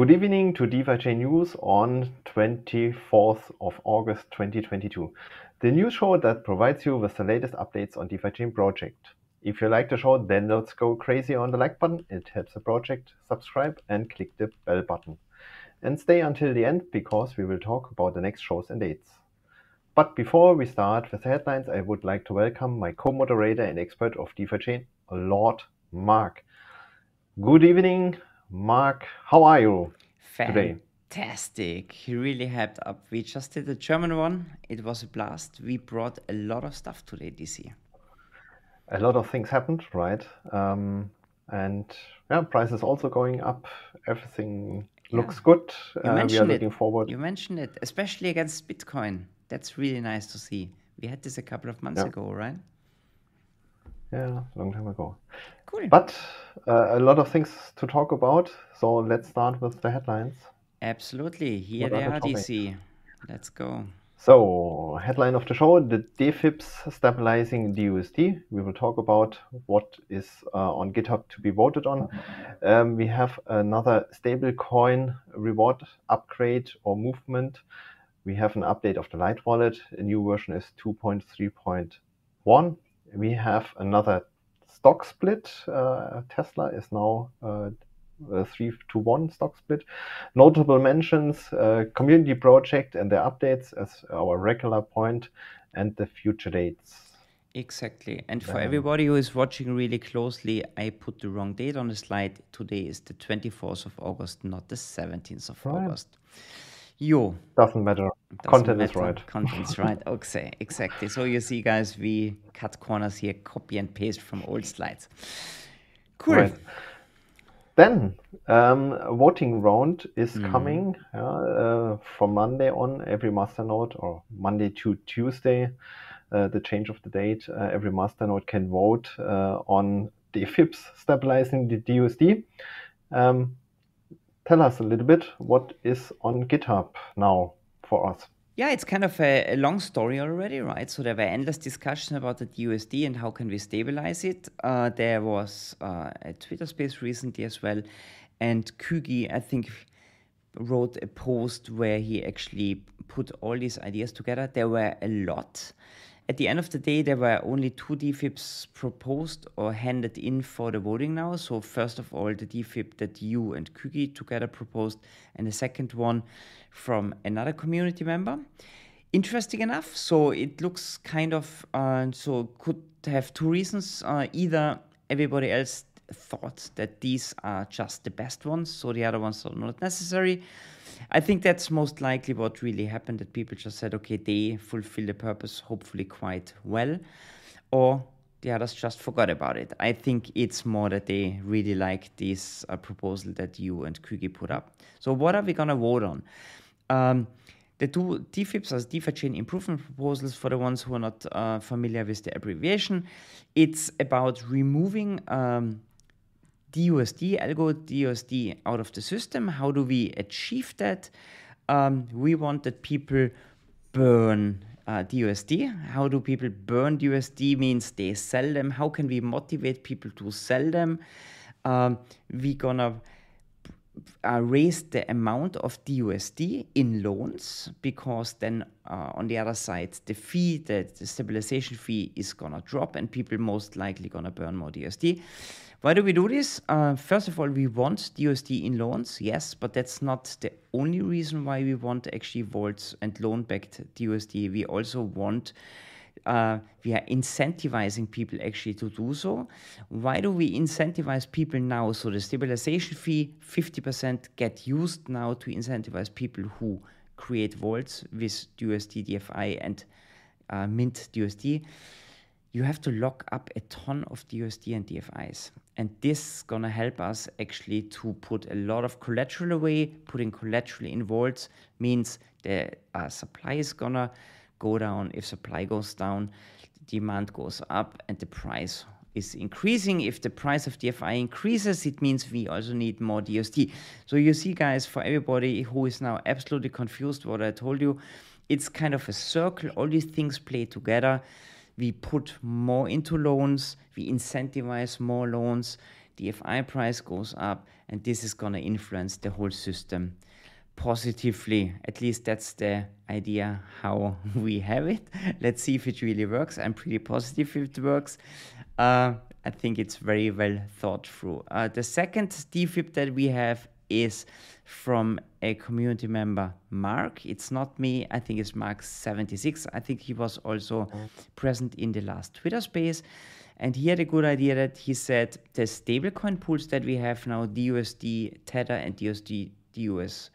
Good evening to DeFi Chain News on 24th of August 2022. The news show that provides you with the latest updates on DeFi Chain project. If you like the show, then let's go crazy on the like button. It helps the project. Subscribe and click the bell button. And stay until the end because we will talk about the next shows and dates. But before we start with the headlines, I would like to welcome my co-moderator and expert of DeFi Chain, Lord Mark. Good evening, Mark. How are you today? Fantastic. He really hyped up. We just did the German one. It was a blast. We brought a lot of stuff today, DC. A lot of things happened, right? Um, and yeah, prices also going up. Everything yeah. looks good. You uh, mentioned we are looking it. forward. You mentioned it, especially against Bitcoin. That's really nice to see. We had this a couple of months yeah. ago, right? Yeah, long time ago. Cool. But uh, a lot of things to talk about. So let's start with the headlines. Absolutely. Here what they are, DC. Let's go. So, headline of the show the DFIPS stabilizing DUSD. We will talk about what is uh, on GitHub to be voted on. Um, we have another stablecoin reward upgrade or movement we have an update of the Light Wallet. A new version is 2.3.1. We have another stock split. Uh, Tesla is now uh, a 3 to 1 stock split. Notable mentions uh, community project and their updates as our regular point and the future dates. Exactly. And for um, everybody who is watching really closely, I put the wrong date on the slide. Today is the 24th of August, not the 17th of right. August. Jo. Doesn't matter. Doesn't Content matter. is right. Content is right. Okay, exactly. So you see, guys, we cut corners here, copy and paste from old slides. Cool. Right. Then um, voting round is mm. coming uh, from Monday on. Every masternode or Monday to Tuesday, uh, the change of the date. Uh, every masternode can vote uh, on the FIPS stabilizing the DUSD. Um, tell us a little bit what is on GitHub now for us. Yeah, it's kind of a, a, long story already, right? So there were endless discussions about the USD and how can we stabilize it. Uh, there was uh, a Twitter space recently as well, and Kügi, I think, wrote a post where he actually put all these ideas together. There were a lot. At the end of the day, there were only two DFIPs proposed or handed in for the voting now. So, first of all, the DFIP that you and Kügi together proposed, and the second one from another community member. Interesting enough. So, it looks kind of uh, so could have two reasons. Uh, either everybody else thought that these are just the best ones, so the other ones are not necessary I think that's most likely what really happened that people just said, okay, they fulfill the purpose hopefully quite well, or the others just forgot about it. I think it's more that they really like this uh, proposal that you and Kügi put up. So, what are we going to vote on? Um, the two DFIPs are DeFi chain improvement proposals for the ones who are not uh, familiar with the abbreviation. It's about removing um, DUSD, algo DUSD out of the system. How do we achieve that? Um, we want that people burn uh, DUSD. How do people burn DUSD? Means they sell them. How can we motivate people to sell them? Um, we gonna uh, raise the amount of DUSD in loans because then uh, on the other side the fee, the, the stabilization fee is gonna drop and people most likely gonna burn more DUSD. Why do we do this? Uh, first of all, we want DUSD in loans, yes, but that's not the only reason why we want actually vaults and loan backed DUSD. We also want uh, we are incentivizing people actually to do so. Why do we incentivize people now? So the stabilization fee, 50% get used now to incentivize people who create vaults with DUSD, DFI, and uh, mint DUSD you have to lock up a ton of DUSD and DFIs. And this is gonna help us actually to put a lot of collateral away. Putting collateral in vaults means the uh, supply is gonna go down. If supply goes down, demand goes up and the price is increasing. If the price of DFI increases, it means we also need more DUSD. So you see, guys, for everybody who is now absolutely confused what I told you, it's kind of a circle. All these things play together we put more into loans, we incentivize more loans, DFI price goes up, and this is going to influence the whole system positively. At least that's the idea how we have it. Let's see if it really works. I'm pretty positive if it works. Uh, I think it's very well thought through. Uh, the second DFIP that we have is from a community member, Mark. It's not me. I think it's Mark76. I think he was also mm. present in the last Twitter space. And he had a good idea that he said the stablecoin pools that we have now, DUSD, Tether, and DUSD, DUS,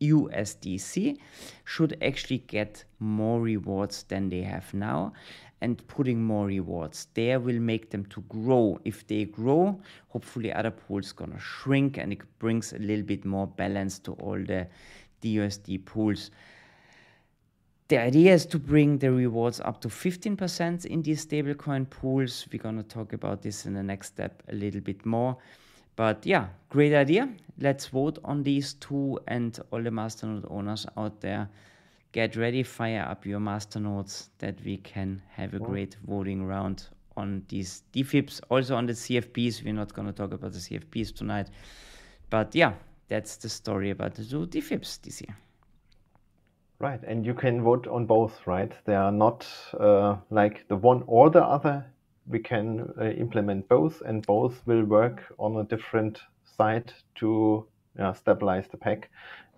USDC, should actually get more rewards than they have now and putting more rewards there will make them to grow. If they grow, hopefully other pools gonna shrink and it brings a little bit more balance to all the DUSD pools. The idea is to bring the rewards up to 15% in these stablecoin pools. We're gonna talk about this in the next step a little bit more. But yeah, great idea. Let's vote on these two and all the masternode owners out there get ready, fire up your masternodes that we can have a great voting round on these DFIPs. Also on the CFPs, we're not going to talk about the CFPs tonight. But yeah, that's the story about the two DFIPs this year. Right, and you can vote on both, right? They are not uh, like the one or the other. We can uh, implement both, and both will work on a different side to uh, stabilize the peg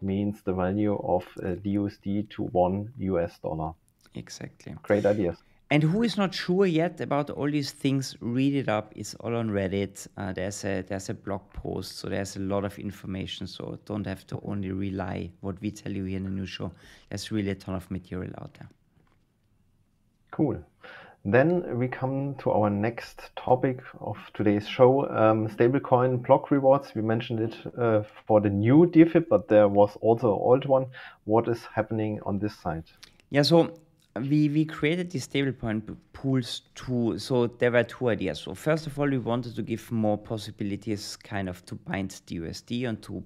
means the value of uh, DUSD to one US dollar. Exactly. Great ideas. And who is not sure yet about all these things, read it up. It's all on Reddit. Uh, there's a there's a blog post, so there's a lot of information. So don't have to only rely what we tell you here in the news show. There's really a ton of material out there. Cool. Then we come to our next topic of today's show, um, stablecoin block rewards. We mentioned it uh, for the new DFIP, but there was also an old one. What is happening on this side? Yeah, so we, we created these stablecoin pools to, so there were two ideas. So first of all, we wanted to give more possibilities kind of to bind the USD and to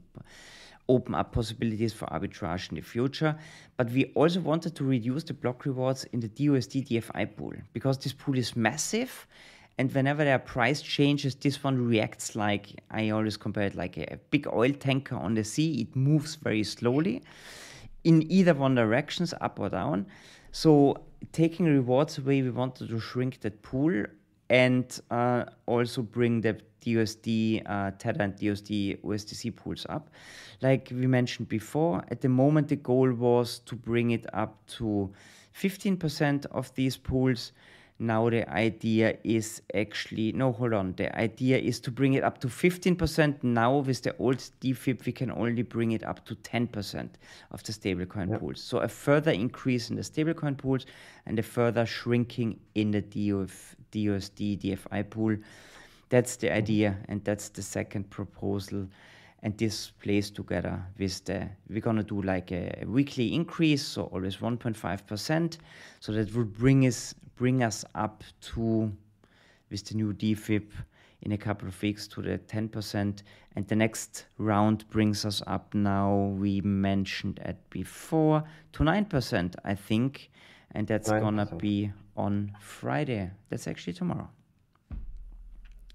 open up possibilities for arbitrage in the future. But we also wanted to reduce the block rewards in the DUSD DFI pool because this pool is massive. And whenever there are price changes, this one reacts like I always compare it like a big oil tanker on the sea. It moves very slowly in either one directions, up or down. So taking rewards away, we wanted to shrink that pool and uh, also bring the DUSD, uh, Tether and DUSD USDC pools up. Like we mentioned before, at the moment the goal was to bring it up to 15% of these pools. Now the idea is actually, no, hold on. The idea is to bring it up to 15%. Now with the old DFIP, we can only bring it up to 10% of the stablecoin yep. pools. So a further increase in the stablecoin pools and a further shrinking in the DUF, DUSD, DFI pool. That's the idea, and that's the second proposal. And this plays together with the, we're gonna do like a, weekly increase, so always 1.5%. So that would bring us bring us up to, with the new DFIP in a couple of weeks to the 10%. And the next round brings us up now, we mentioned it before, to 9%, I think. And that's 9%. gonna be on Friday. That's actually tomorrow.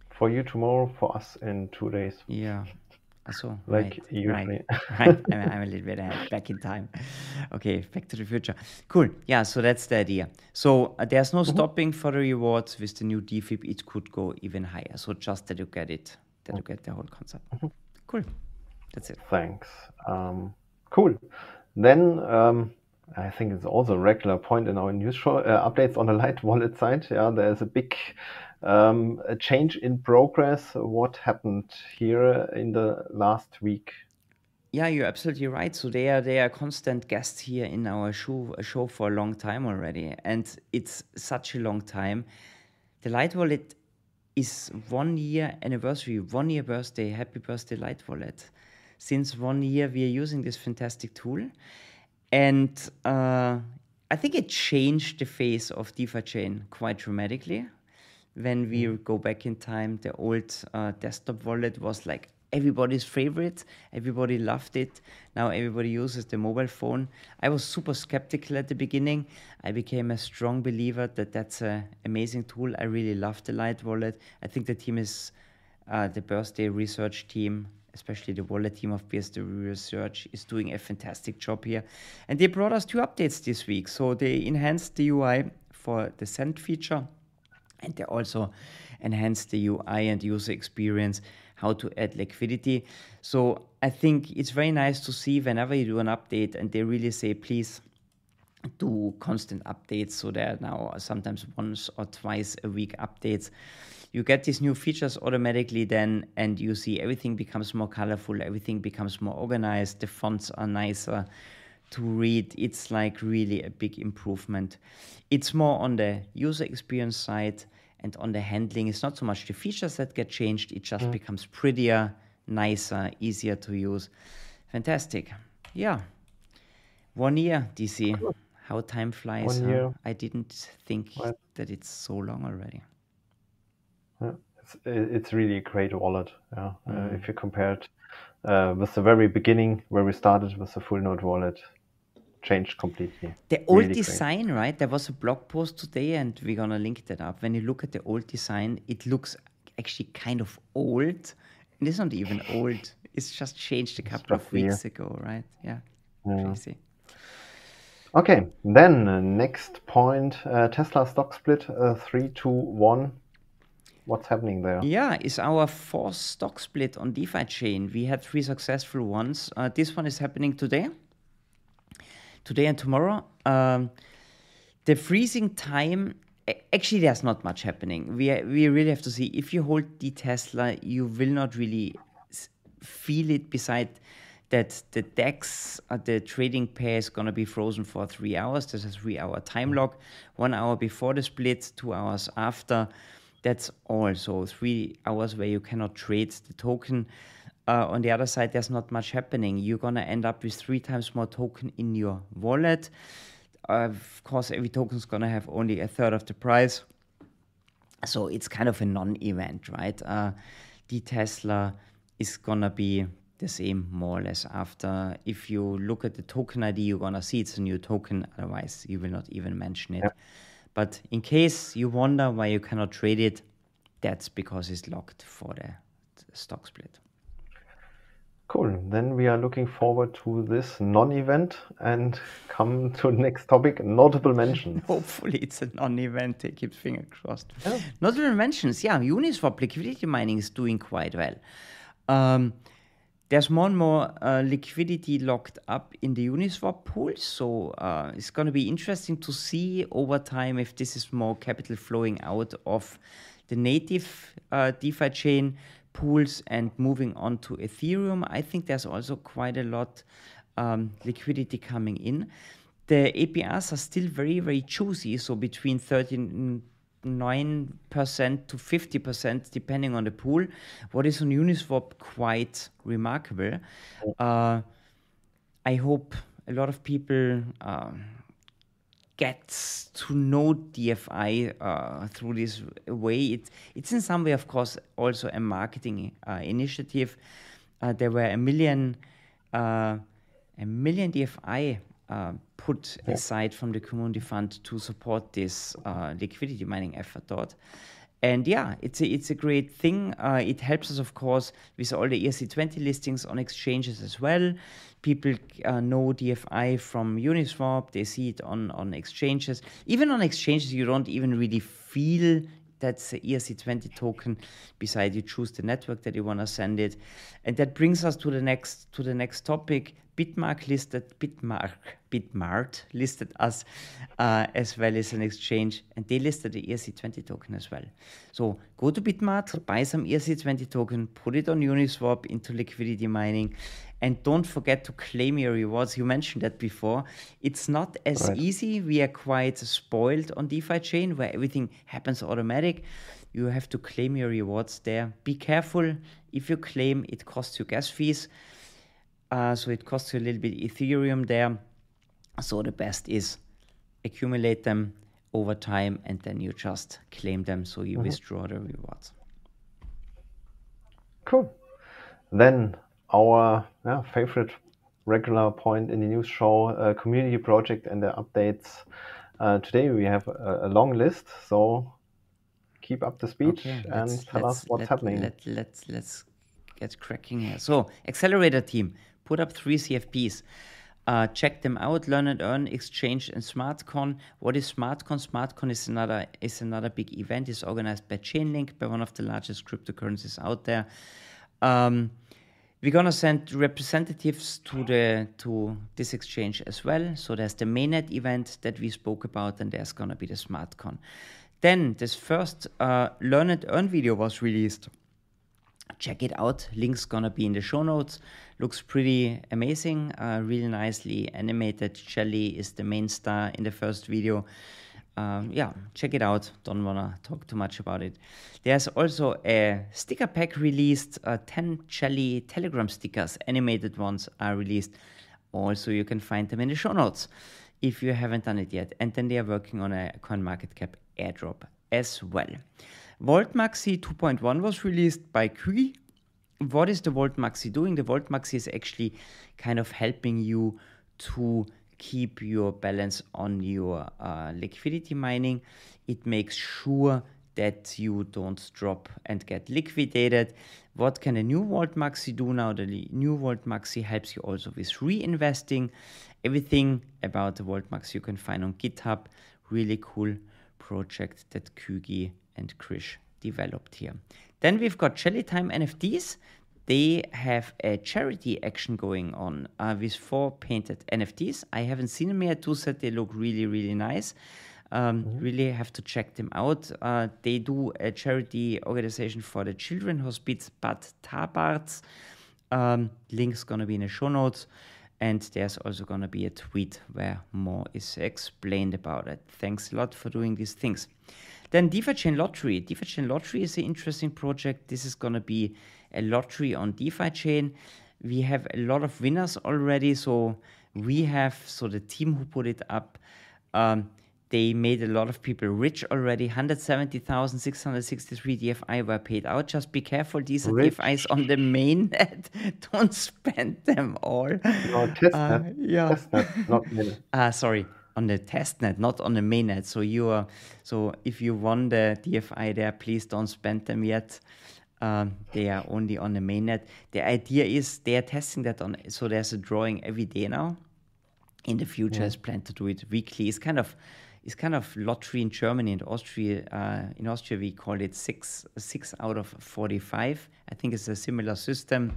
For you tomorrow, for us in two days. Yeah. So like right, usually. right, right. I'm, I'm, a little bit ahead, back in time. Okay, back to the future. Cool. Yeah, so that's the idea. So uh, there's no mm-hmm. stopping for the rewards with the new DFIP. It could go even higher. So just that you get it, that you get the whole concept. Mm-hmm. Cool. That's it. Thanks. Um, cool. Then um, I think it's also a regular point in our news show uh, updates on the Light Wallet side. Yeah, there's a big um, a change in progress. What happened here in the last week? Yeah, you're absolutely right. So they are they are constant guests here in our show show for a long time already, and it's such a long time. The Light Wallet is one year anniversary, one year birthday. Happy birthday, Light Wallet! Since one year, we are using this fantastic tool, and uh, I think it changed the face of DeFi chain quite dramatically when we mm. go back in time, the old uh, desktop wallet was like everybody's favorite. Everybody loved it. Now everybody uses the mobile phone. I was super skeptical at the beginning. I became a strong believer that that's an amazing tool. I really love the Light Wallet. I think the team is uh, the birthday research team, especially the wallet team of birthday research, is doing a fantastic job here. And they brought us two updates this week. So they enhanced the UI for the send feature, and they also enhanced the UI and user experience how to add liquidity. So I think it's very nice to see whenever you do an update and they really say, please do constant updates. So there are now sometimes once or twice a week updates. You get these new features automatically then, and you see everything becomes more colorful, everything becomes more organized, the fonts are nicer to read. It's like really a big improvement. It's more on the user experience side and on the handling. It's not so much the features that get changed, it just mm. becomes prettier, nicer, easier to use. Fantastic. Yeah. One year, DC. How time flies. One year. I didn't think that it's so long already. Yeah, it's, it's really a great wallet. Yeah. Mm. Uh, if you compare it uh, with the very beginning where we started with the full node wallet, changed completely. The old really design, great. right? There was a blog post today, and we're gonna link that up. When you look at the old design, it looks actually kind of old. And it's not even old. It's just changed a couple of weeks ago, right? Yeah. yeah. Crazy. Okay, then uh, next point uh, Tesla stock split uh, 3 to 1. What's happening there? Yeah, it's our fourth stock split on DeFi chain. We had three successful ones. Uh, this one is happening today today and tomorrow. Um, the freezing time, actually, there's not much happening. We, we really have to see. If you hold the Tesla, you will not really feel it beside that the DEX, uh, the trading pair is going to be frozen for three hours. There's a three hour time lock, one hour before the split, two hours after. That's all. So three hours where you cannot trade the token. Uh, on the other side, there's not much happening. You're to end up with three times more token in your wallet. Uh, of course, every token is to have only a third of the price. So it's kind of a non event, right? Uh, the Tesla is to be the same more or less after. If you look at the token ID, you're to see it's a new token. Otherwise, you will not even mention it. Yeah. But in case you wonder why you cannot trade it, that's because it's locked for the stock split. Cool. Then we are looking forward to this non-event and come to the next topic, notable mentions. Hopefully it's a non-event. I keep fingers crossed. Yeah. Notable mentions. Yeah, Uniswap liquidity mining is doing quite well. Um, there's more and more uh, liquidity locked up in the Uniswap pool. So uh, it's going to be interesting to see over time if this is more capital flowing out of the native uh, DeFi chain pools and moving on to Ethereum, I think there's also quite a lot um, liquidity coming in. The APRs are still very, very choosy, so between 39% to 50%, depending on the pool. What is on Uniswap quite remarkable. Uh, I hope a lot of people. Uh, gets to know DFI uh, through this way. It, it's in some way, of course, also a marketing uh, initiative. Uh, there were a million, uh, a million DFI uh, put yeah. aside from the community fund to support this uh, liquidity mining effort. And yeah, it's a, it's a great thing. it helps us, of course, with all the ERC20 listings on exchanges as well people uh, know DFI from Uniswap, they see it on, on exchanges. Even on exchanges, you don't even really feel that's the ERC20 token beside you choose the network that you want to send it. And that brings us to the next to the next topic. Bitmark listed Bitmark Bitmart listed us uh, as well as an exchange, and they listed the ERC20 token as well. So go to Bitmart, buy some ERC20 token, put it on Uniswap into liquidity mining, and don't forget to claim your rewards. You mentioned that before. It's not as right. easy. We are quite spoiled on DeFi chain where everything happens automatic. You have to claim your rewards there. Be careful. If you claim, it costs you gas fees. Uh, so it costs you a little bit Ethereum there. So the best is accumulate them over time and then you just claim them so you mm-hmm. withdraw the rewards. Cool. Then our yeah, favorite regular point in the news show, uh, community project and the updates. Uh, today we have a, a, long list, so keep up the speed okay, and tell us what's let, happening. Let, let's, let's get cracking here. So, Accelerator team, put up three CFPs. Uh, check them out. Learn and Earn, Exchange, and SmartCon. What is SmartCon? SmartCon is another is another big event. It's organized by Chainlink, by one of the largest cryptocurrencies out there. Um, we're gonna send representatives to the to this exchange as well. So there's the mainnet event that we spoke about, and there's gonna be the SmartCon. Then this first uh, Learn and Earn video was released check it out. Link's gonna be in the show notes. Looks pretty amazing, uh, really nicely animated. Jelly is the main star in the first video. Um, yeah, check it out. Don't wanna talk too much about it. There's also a sticker pack released. Uh, 10 jelly Telegram stickers, animated ones, are released. Also, you can find them in the show notes if you haven't done it yet. And then they are working on a CoinMarketCap airdrop as well. Vault Maxi 2.1 was released by Kügi. What is the Vault Maxi doing? The Vault Maxi is actually kind of helping you to keep your balance on your uh, liquidity mining. It makes sure that you don't drop and get liquidated. What can a new Vault Maxi do now? The new Vault Maxi helps you also with reinvesting. Everything about the Vault Maxi you can find on GitHub. Really cool project that Kügi and Krysh developed here. Then we've got Jellytime NFTs. They have a charity action going on uh, with four painted NFTs. I haven't seen them yet. Two said they look really, really nice. Um, mm-hmm. Really have to check them out. Uh, they do a charity organization for the Children Hospice Bad Tabarz. Um, link's gonna be in the show notes, and there's also gonna be a tweet where more is explained about it. Thanks a lot for doing these things. Then DeFi Chain Lottery. DeFi Chain Lottery is an interesting project. This is going to be a lottery on DeFi Chain. We have a lot of winners already. So we have, so the team who put it up, um, they made a lot of people rich already. 170,663 DFI were paid out. Just be careful. These are rich. DFIs on the mainnet. Don't spend them all. No, test uh, Yeah. Test not mainnet. Ah, sorry on the testnet, not on the mainnet. So you are so if you won the DFI there, please don't spend them yet. Um, they are only on the mainnet. The idea is they are testing that on. So there's a drawing every day now. In the future, yeah. is planned to do it weekly. It's kind of it's kind of lottery in Germany and Austria. Uh, in Austria, we call it six six out of forty five. I think it's a similar system.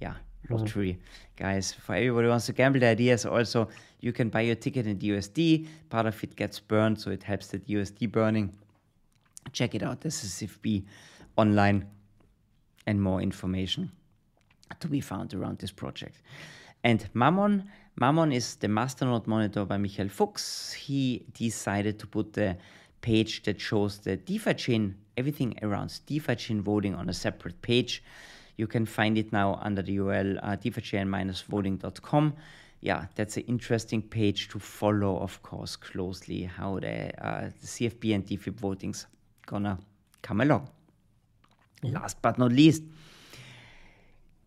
Yeah, lottery, mm-hmm. guys. For everybody who wants to gamble, the idea is also you can buy your ticket in USD. Part of it gets burned, so it helps the USD burning. Check it out. This is CFP online and more information to be found around this project. And MaMon, MaMon is the masternode monitor by Michael Fuchs. He decided to put the page that shows the DeFi chain, everything around DeFi chain voting on a separate page. You can find it now under the URL uh, defichain-voting.com. Yeah, that's an interesting page to follow, of course, closely how the, uh, the CFP and DeFi voting's gonna come along. Last but not least,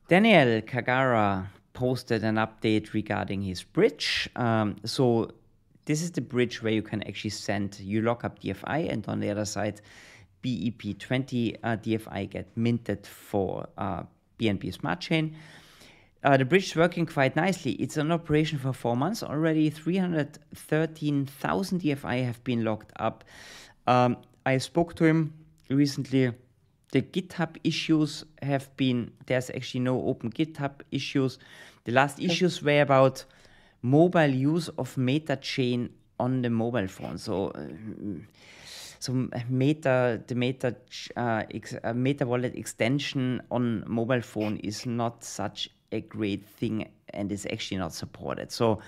Daniel Kagara posted an update regarding his bridge. Um, so this is the bridge where you can actually send, you lock up DFI, and on the other side, BEP20 uh, DFI get minted for uh, BNB Smart Chain. Uh, the bridge is working quite nicely. It's in operation for four months already. 313,000 DFI have been locked up. Um, I spoke to him recently. The GitHub issues have been, there's actually no open GitHub issues. The last okay. issues were about mobile use of meta chain on the mobile phone. So, uh, so Meta, the Meta, uh, ex, uh, Meta Wallet extension on mobile phone is not such a great thing and is actually not supported. So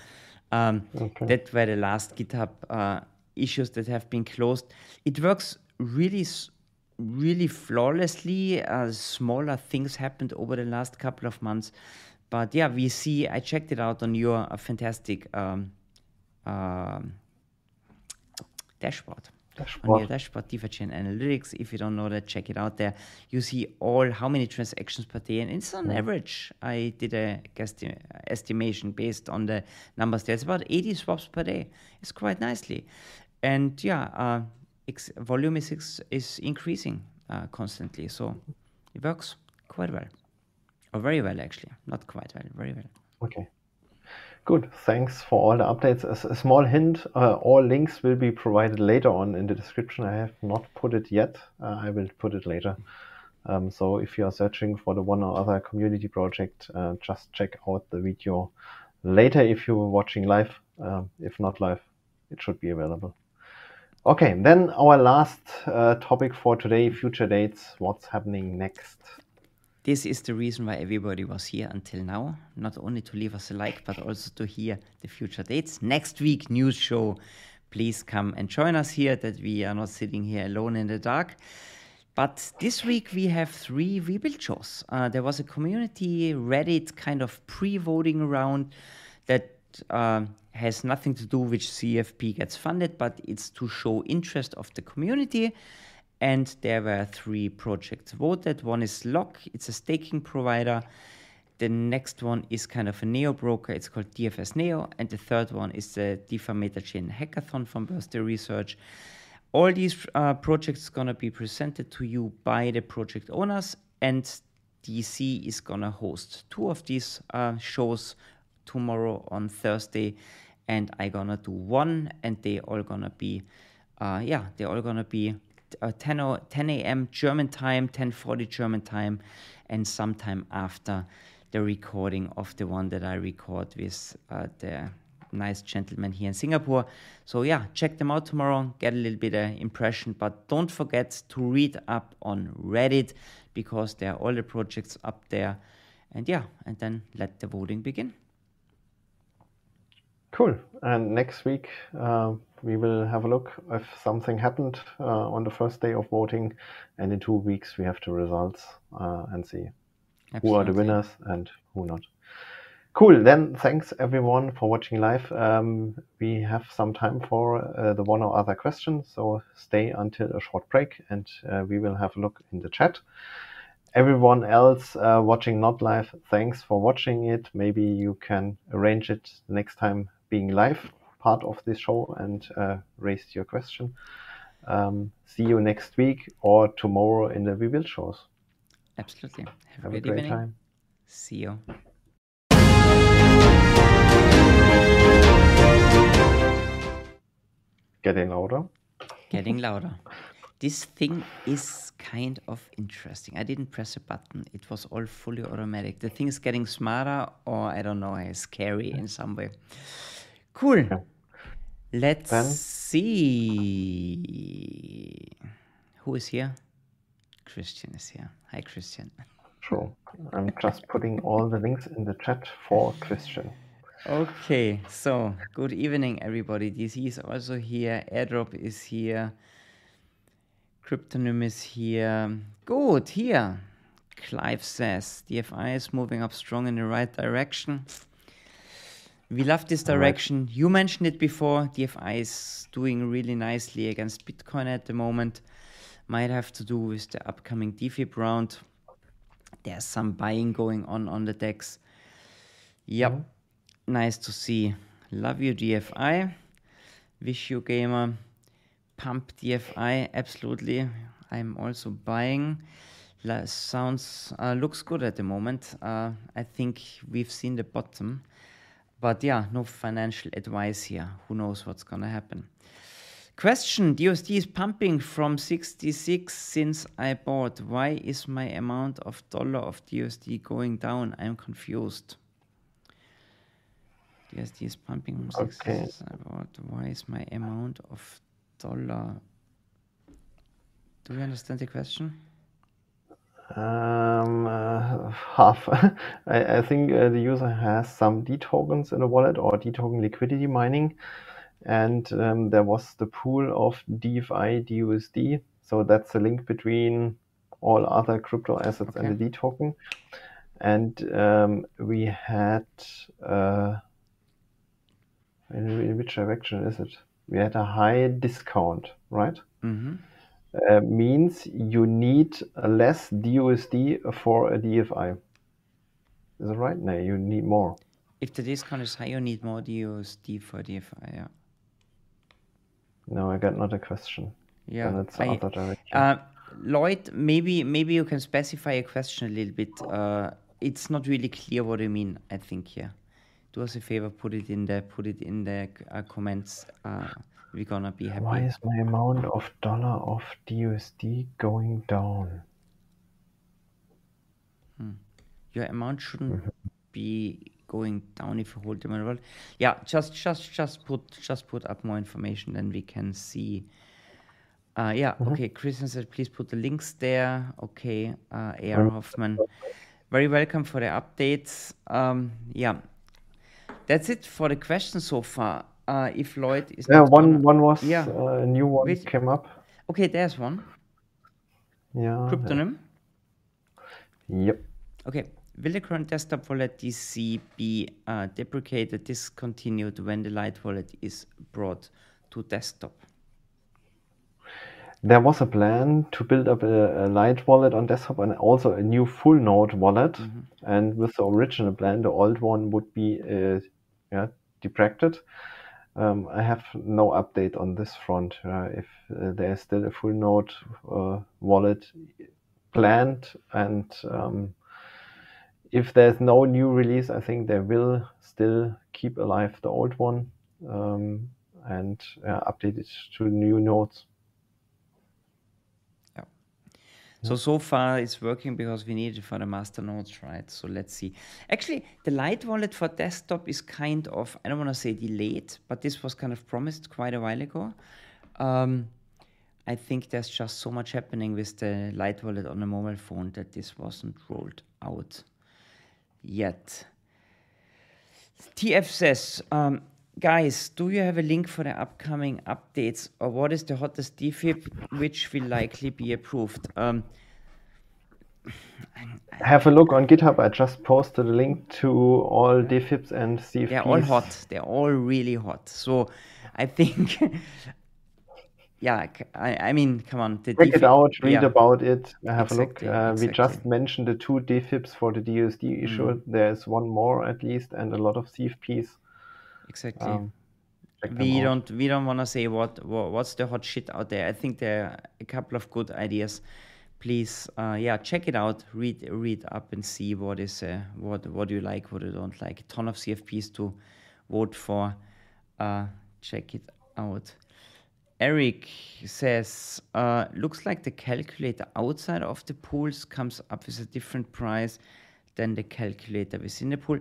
um, okay. that were the last GitHub uh, issues that have been closed. It works really, really flawlessly. Uh, smaller things happened over the last couple of months, but yeah, we see. I checked it out on your uh, fantastic um, um dashboard dashboard. on your dashboard, DeFi Analytics. If you don't know that, check it out there. You see all how many transactions per day, and it's on mm. average. I did a guesstim- estimation based on the numbers there. It's about 80 swaps per day. It's quite nicely, and yeah, uh, volume is is increasing uh, constantly, so it works quite well, or very well actually, not quite well, very well. Okay. Good. Thanks for all the updates. As a small hint, uh, all links will be provided later on in the description. I have not put it yet. Uh, I will put it later. Um, so if you are searching for the one or other community project, uh, just check out the video later if you're watching live. Uh, if not live, it should be available. Okay, then our last uh, topic for today, future dates. What's happening next? This is the reason why everybody was here until now. Not only to leave us a like, but also to hear the future dates. Next week, news show. Please come and join us here that we are not sitting here alone in the dark. But this week we have three rebuild shows. Uh, there was a community Reddit kind of pre voting round that uh, has nothing to do with CFP gets funded, but it's to show interest of the community and there were three projects voted. One is Lock, it's a staking provider. The next one is kind of a neo broker, it's called DFS Neo. And the third one is the DeFi MetaChain Hackathon from Birthday Research. All these uh, projects going to be presented to you by the project owners, and DC is going to host two of these uh, shows tomorrow on Thursday, and I gonna do one, and they all gonna be, uh, yeah, they're all gonna be uh, 10, 10 a.m. German time, 10:40 German time, and sometime after the recording of the one that I record with uh, the nice gentleman here in Singapore. So yeah, check them out tomorrow, get a little bit of impression, but don't forget to read up on Reddit because there are all the projects up there. And yeah, and then let the voting begin. Cool. And next week, uh, we will have a look if something happened uh, on the first day of voting. And in two weeks, we have the results uh, and see Absolutely. who are the winners and who not. Cool. Then thanks everyone for watching live. Um, we have some time for uh, the one or other question. So stay until a short break and uh, we will have a look in the chat everyone else uh, watching not live, thanks for watching it. Maybe you can arrange it next time being live part of this show and uh, raised your question. Um, see you next week or tomorrow in the Rebuild shows. Absolutely. Have, Have a, great evening. time. See you. Getting louder. Getting louder. This thing is kind of interesting. I didn't press a button. It was all fully automatic. The thing is getting smarter or I don't know, scary in some way. Cool. Yeah. Let's then? see. Who is here? Christian is here. Hi, Christian. Sure. I'm just putting all the links in the chat for Christian. Okay, so good evening, everybody. DC is also here. Airdrop is here. Cryptonym is here. Good, here. Clive says DFI is moving up strong in the right direction. We love this direction. Right. You mentioned it before. DFI is doing really nicely against Bitcoin at the moment. Might have to do with the upcoming DFIP round. There's some buying going on on the DEX. Yep. Mm-hmm. Nice to see. Love you, DFI. Wish you, gamer. Pump DFI. Absolutely. I'm also buying. sounds uh, looks good at the moment. Uh, I think we've seen the bottom. But yeah, no financial advice here. Who knows what's going to happen? Question DUSD is pumping from 66 since I bought. Why is my amount of dollar of DUSD going down? I'm confused. DUSD is pumping from 66 okay. since I bought. Why is my amount of dollar? Do you understand the question? Um, uh, half. I, I think uh, the user has some D tokens in a wallet or D token liquidity mining, and um, there was the pool of DFI DUSD. So that's the link between all other crypto assets okay. and the D token. And um, we had uh, in, in, which direction is it? We had a high discount, right? Mm-hmm. Uh, means you need less DUSD for a DFI. Is it right? No, you need more. If the discount is high, you need more DUSD for DFI, yeah. No, I got not a question. Yeah, then it's other direction. uh, Lloyd, maybe maybe you can specify a question a little bit. Uh, it's not really clear what you mean. I think here. Do us a favor, put it in the put it in the uh, comments. We're gonna be happy. Why is my amount of dollar of DUSD going down? Your amount shouldn't be going down if you hold them well. Yeah, just just just put just put up more information, then we can see. Uh, yeah, okay. Christian said, please put the links there. Okay, uh, A.R. Hoffman, very welcome for the updates. Um, yeah, that's it for the questions so far. Uh, if Lloyd is Yeah, one gonna- one was Yeah. uh, a new one Wait. came up. Okay, there's one. Yeah. Cryptonym. Yep. Okay. Will the current desktop wallet DC be uh, deprecated, discontinued when the Light wallet is brought to desktop? There was a plan to build up a, a light wallet on desktop and also a new full node wallet. And with the original plan, the old one would be uh, yeah, deprecated. Um, I have no update on this front. Uh, if uh, there is still a full node uh, wallet planned, and um, if there's no new release, I think they will still keep alive the old one um, and uh, update it to new nodes. So so far it's working because we need it for the master nodes, right? So let's see. Actually, the Light wallet for desktop is kind of I don't want to say delayed, but this was kind of promised quite a while ago. Um, I think there's just so much happening with the Light wallet on a mobile phone that this wasn't rolled out yet. TF says, um, guys, do you have a link for the upcoming updates or what is the hottest DFIP which will likely be approved? Um, Have a look on GitHub. I just posted a link to all DFIPs and CFPs. they're all hot. They're all really hot. So I think, yeah, I mean, come on. The Check it out, read yeah. about it, have Exactly, a look. Uh, We just mentioned the two DFIPs for the DUSD issue. There's one more at least, and a lot of CFPs. Exactly. Um, we don't we don't want to say what, what what's the hot shit out there. I think there are a couple of good ideas. Please, uh, yeah, check it out. Read read up and see what is uh, what what you like, what you don't like. A ton of CFPs to vote for. Uh, check it out. Eric says, uh, looks like the calculator outside of the pools comes up with a different price than the calculator within the pool.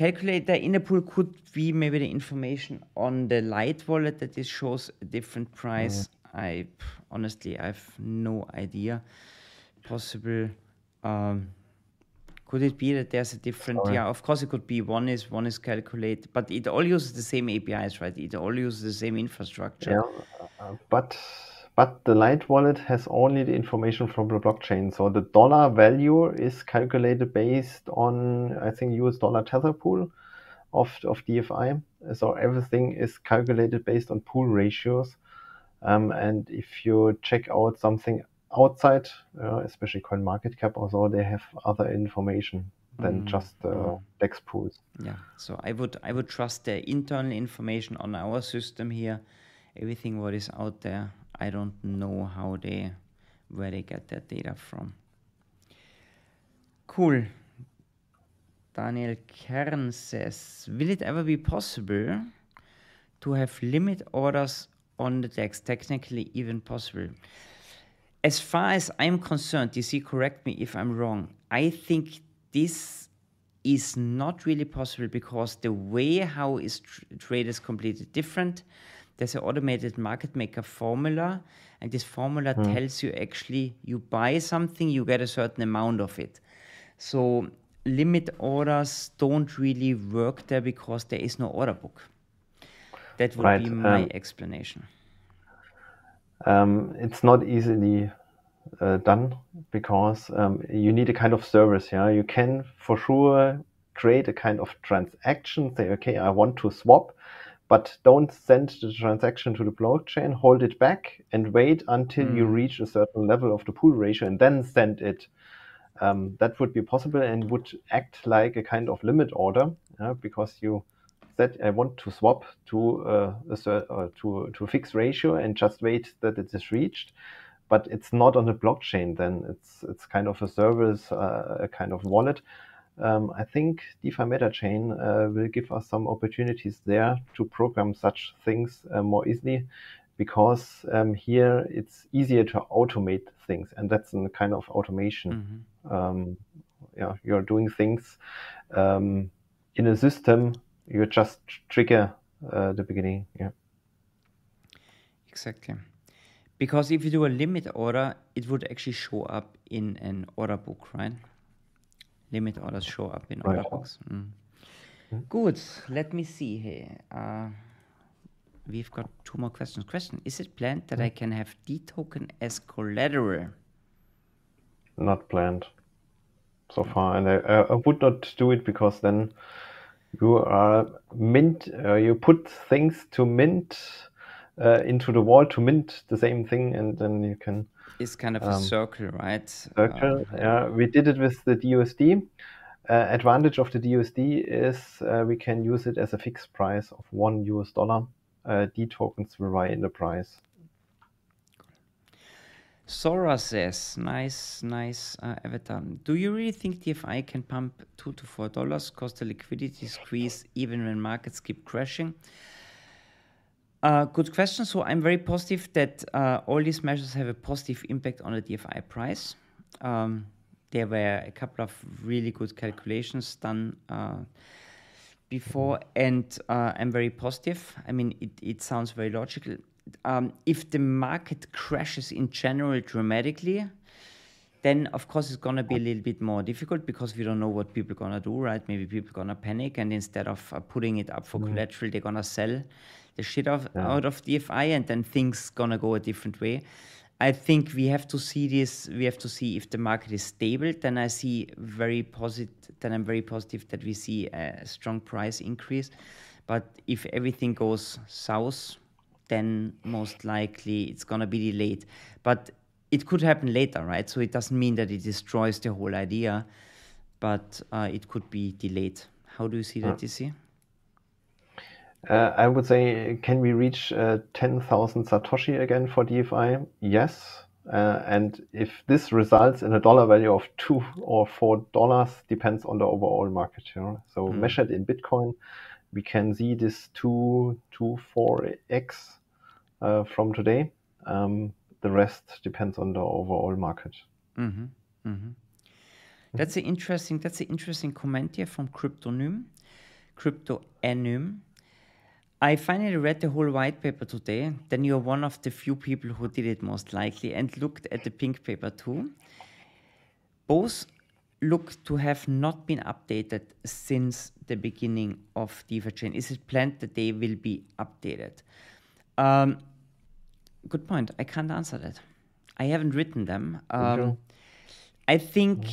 Calculator in the pool could be maybe the information on the light wallet that this shows a different price. I honestly I have no idea. Possible. Um, could it be that there's a different? Sorry. Yeah, of course it could be. One is one is calculate, but it all uses the same APIs, right? It all uses the same infrastructure. Yeah, uh, but but the Light wallet has only the information from the blockchain. So the dollar value is calculated based on I think US dollar tether pool of of DFI. So everything is calculated based on pool ratios. Um, and if you check out something outside, uh, especially CoinMarketCap or so, they have other information than just uh, DEX pools. Yeah. So I would I would trust the internal information on our system here. Everything what is out there, I don't know how they where they get that data from. Cool. Daniel Kern says, will it ever be possible to have limit orders on the DEX? Technically even possible. As far as I'm concerned, DC, correct me if I'm wrong. I think this is not really possible because the way how is tr- trade is completely different. There's an automated market maker formula, and this formula tells you actually you buy something, you get a certain amount of it. So limit orders don't really work there because there is no order book. That would Right, be my um, explanation. Um, it's not easily uh, done because um, you need a kind of service. Yeah, you can for sure create a kind of transaction. Say, okay, I want to swap, but don't send the transaction to the blockchain. Hold it back and wait until you reach a certain level of the pool ratio, and then send it. Um, that would be possible and would act like a kind of limit order, yeah, because you said I want to swap to uh, a uh, to to a fixed ratio and just wait that it is reached, but it's not on the blockchain. Then it's it's kind of a service, uh, a kind of wallet. Um, I think DeFi MetaChain uh, will give us some opportunities there to program such things uh, more easily, because um, here it's easier to automate things, and that's a kind of automation. Mm-hmm. Um, yeah, you're doing things um, in a system. You just trigger uh, the beginning. Yeah. Exactly. Because if you do a limit order, it would actually show up in an order book, right? Limit orders show up in right. order books. Mm. Mm. Good. Let me see here. Uh, we've got two more questions. Question: Is it planned that I can have D token as collateral? Not planned so far, and I, I would not do it because then you are mint. Uh, you put things to mint uh, into the wall to mint the same thing, and then you can. It's kind of um, a circle, right? Circle. Uh, yeah, we did it with the DUSD. Uh, advantage of the DUSD is uh, we can use it as a fixed price of one US dollar. Uh, D tokens will rise in the price. Sora says, nice, nice uh, avatar. Do you really think DFI can pump two to four dollars, cause the liquidity squeeze even when markets keep crashing? Uh, good question. So I'm very positive that uh, all these measures have a positive impact on the DFI price. Um, there were a couple of really good calculations done uh, before, and uh, I'm very positive. I mean, it, it sounds very logical um, if the market crashes in general dramatically, then of course it's gonna be a little bit more difficult because we don't know what people are gonna do, right? Maybe people are gonna panic, and instead of uh, putting it up for mm. collateral, they're gonna sell the shit of, yeah. out of DFI, and then things gonna go a different way. I think we have to see this. We have to see if the market is stable. Then I see very positive. Then I'm very positive that we see a strong price increase. But if everything goes south, then most likely it's going to be delayed. But it could happen later, right? So it doesn't mean that it destroys the whole idea, but uh, it could be delayed. How do you see that, DC? Uh, I would say, can we reach uh, 10,000 Satoshi again for DFI? Yes. Uh, and if this results in a dollar value of two or four dollars, depends on the overall market. Know? So mm. measured in Bitcoin, we can see this two to four x uh, from today. Um, the rest depends on the overall market. Mm-hmm. Mm-hmm. That's an interesting. That's an interesting comment here from Cryptonym, Cryptonym. I finally read the whole white paper today. Then you're one of the few people who did it most likely and looked at the pink paper too. Both look to have not been updated since the beginning of DeFi chain. Is it planned that they will be updated? Um, good point. I can't answer that. I haven't written them. Um, I think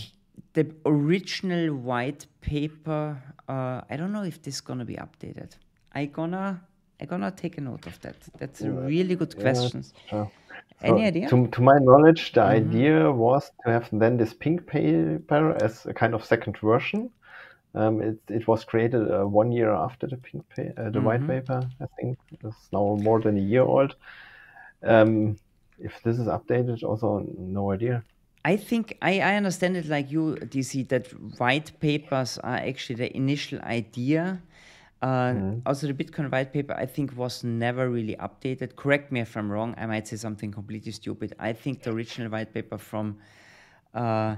the original white paper. Uh, I don't know if this is gonna be updated. I gonna I gonna take a note of that. That's a really good question. Yeah, sure. Any idea? To, to my knowledge, the mm-hmm. idea was to have then this pink paper as a kind of second version. Um, it, it was created uh, one year after the pink pa- uh, the mm-hmm. white paper. I think it's now more than a year old. Um, if this is updated, also no idea. I think I, I understand it like you, DC, that white papers are actually the initial idea. Uh, mm. Also, the Bitcoin white paper, I think, was never really updated. Correct me if I'm wrong. I might say something completely stupid. I think the original white paper from uh,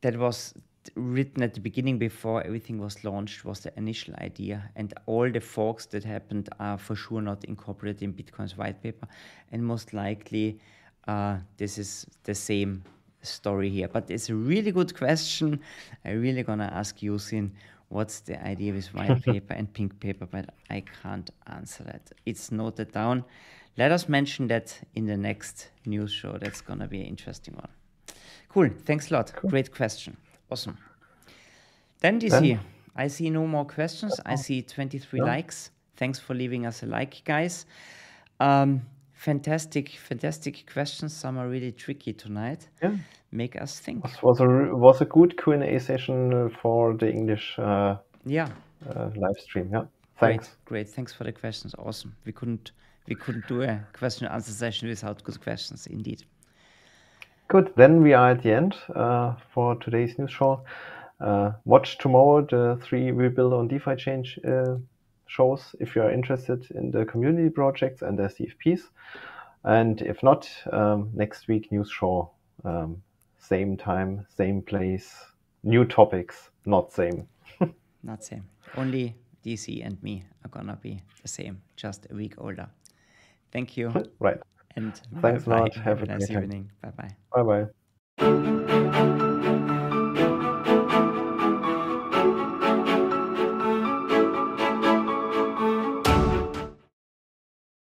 that was written at the beginning before everything was launched was the initial idea. And all the forks that happened are for sure not incorporated in bitcoin's white paper. And most likely uh, this is the same story here. But it's a really good question. I really gonna ask U-Zyn what's the idea with white paper and pink paper? But i can't answer that. It's noted down. Let us mention that in the next news show. That's gonna be an interesting one. Cool. Thanks a lot. Cool. great question Awesome. Then DC, then, I see no more questions. I see 23 yeah. likes. Thanks for leaving us a like, guys. Um, fantastic, fantastic questions. Some are really tricky tonight. Yeah. Make us think. It was a was a good Q and A session for the English. Uh, yeah. Uh, live stream. Yeah. Thanks. Great, great. Thanks for the questions. Awesome. We couldn't we couldn't do a question and answer session without good questions, indeed. Good. Then we are at the end uh, for today's news show. Uh, watch tomorrow the three We Build on DeFiChain uh, shows if you are interested in the community projects and their CFPs. And if not, um, next week news show, um, same time, same place, new topics, not same. not same. Only DC and me are gonna be the same, just a week older. Thank you. right. And thanks a lot. Have, Have a nice evening. Bye bye. Bye bye.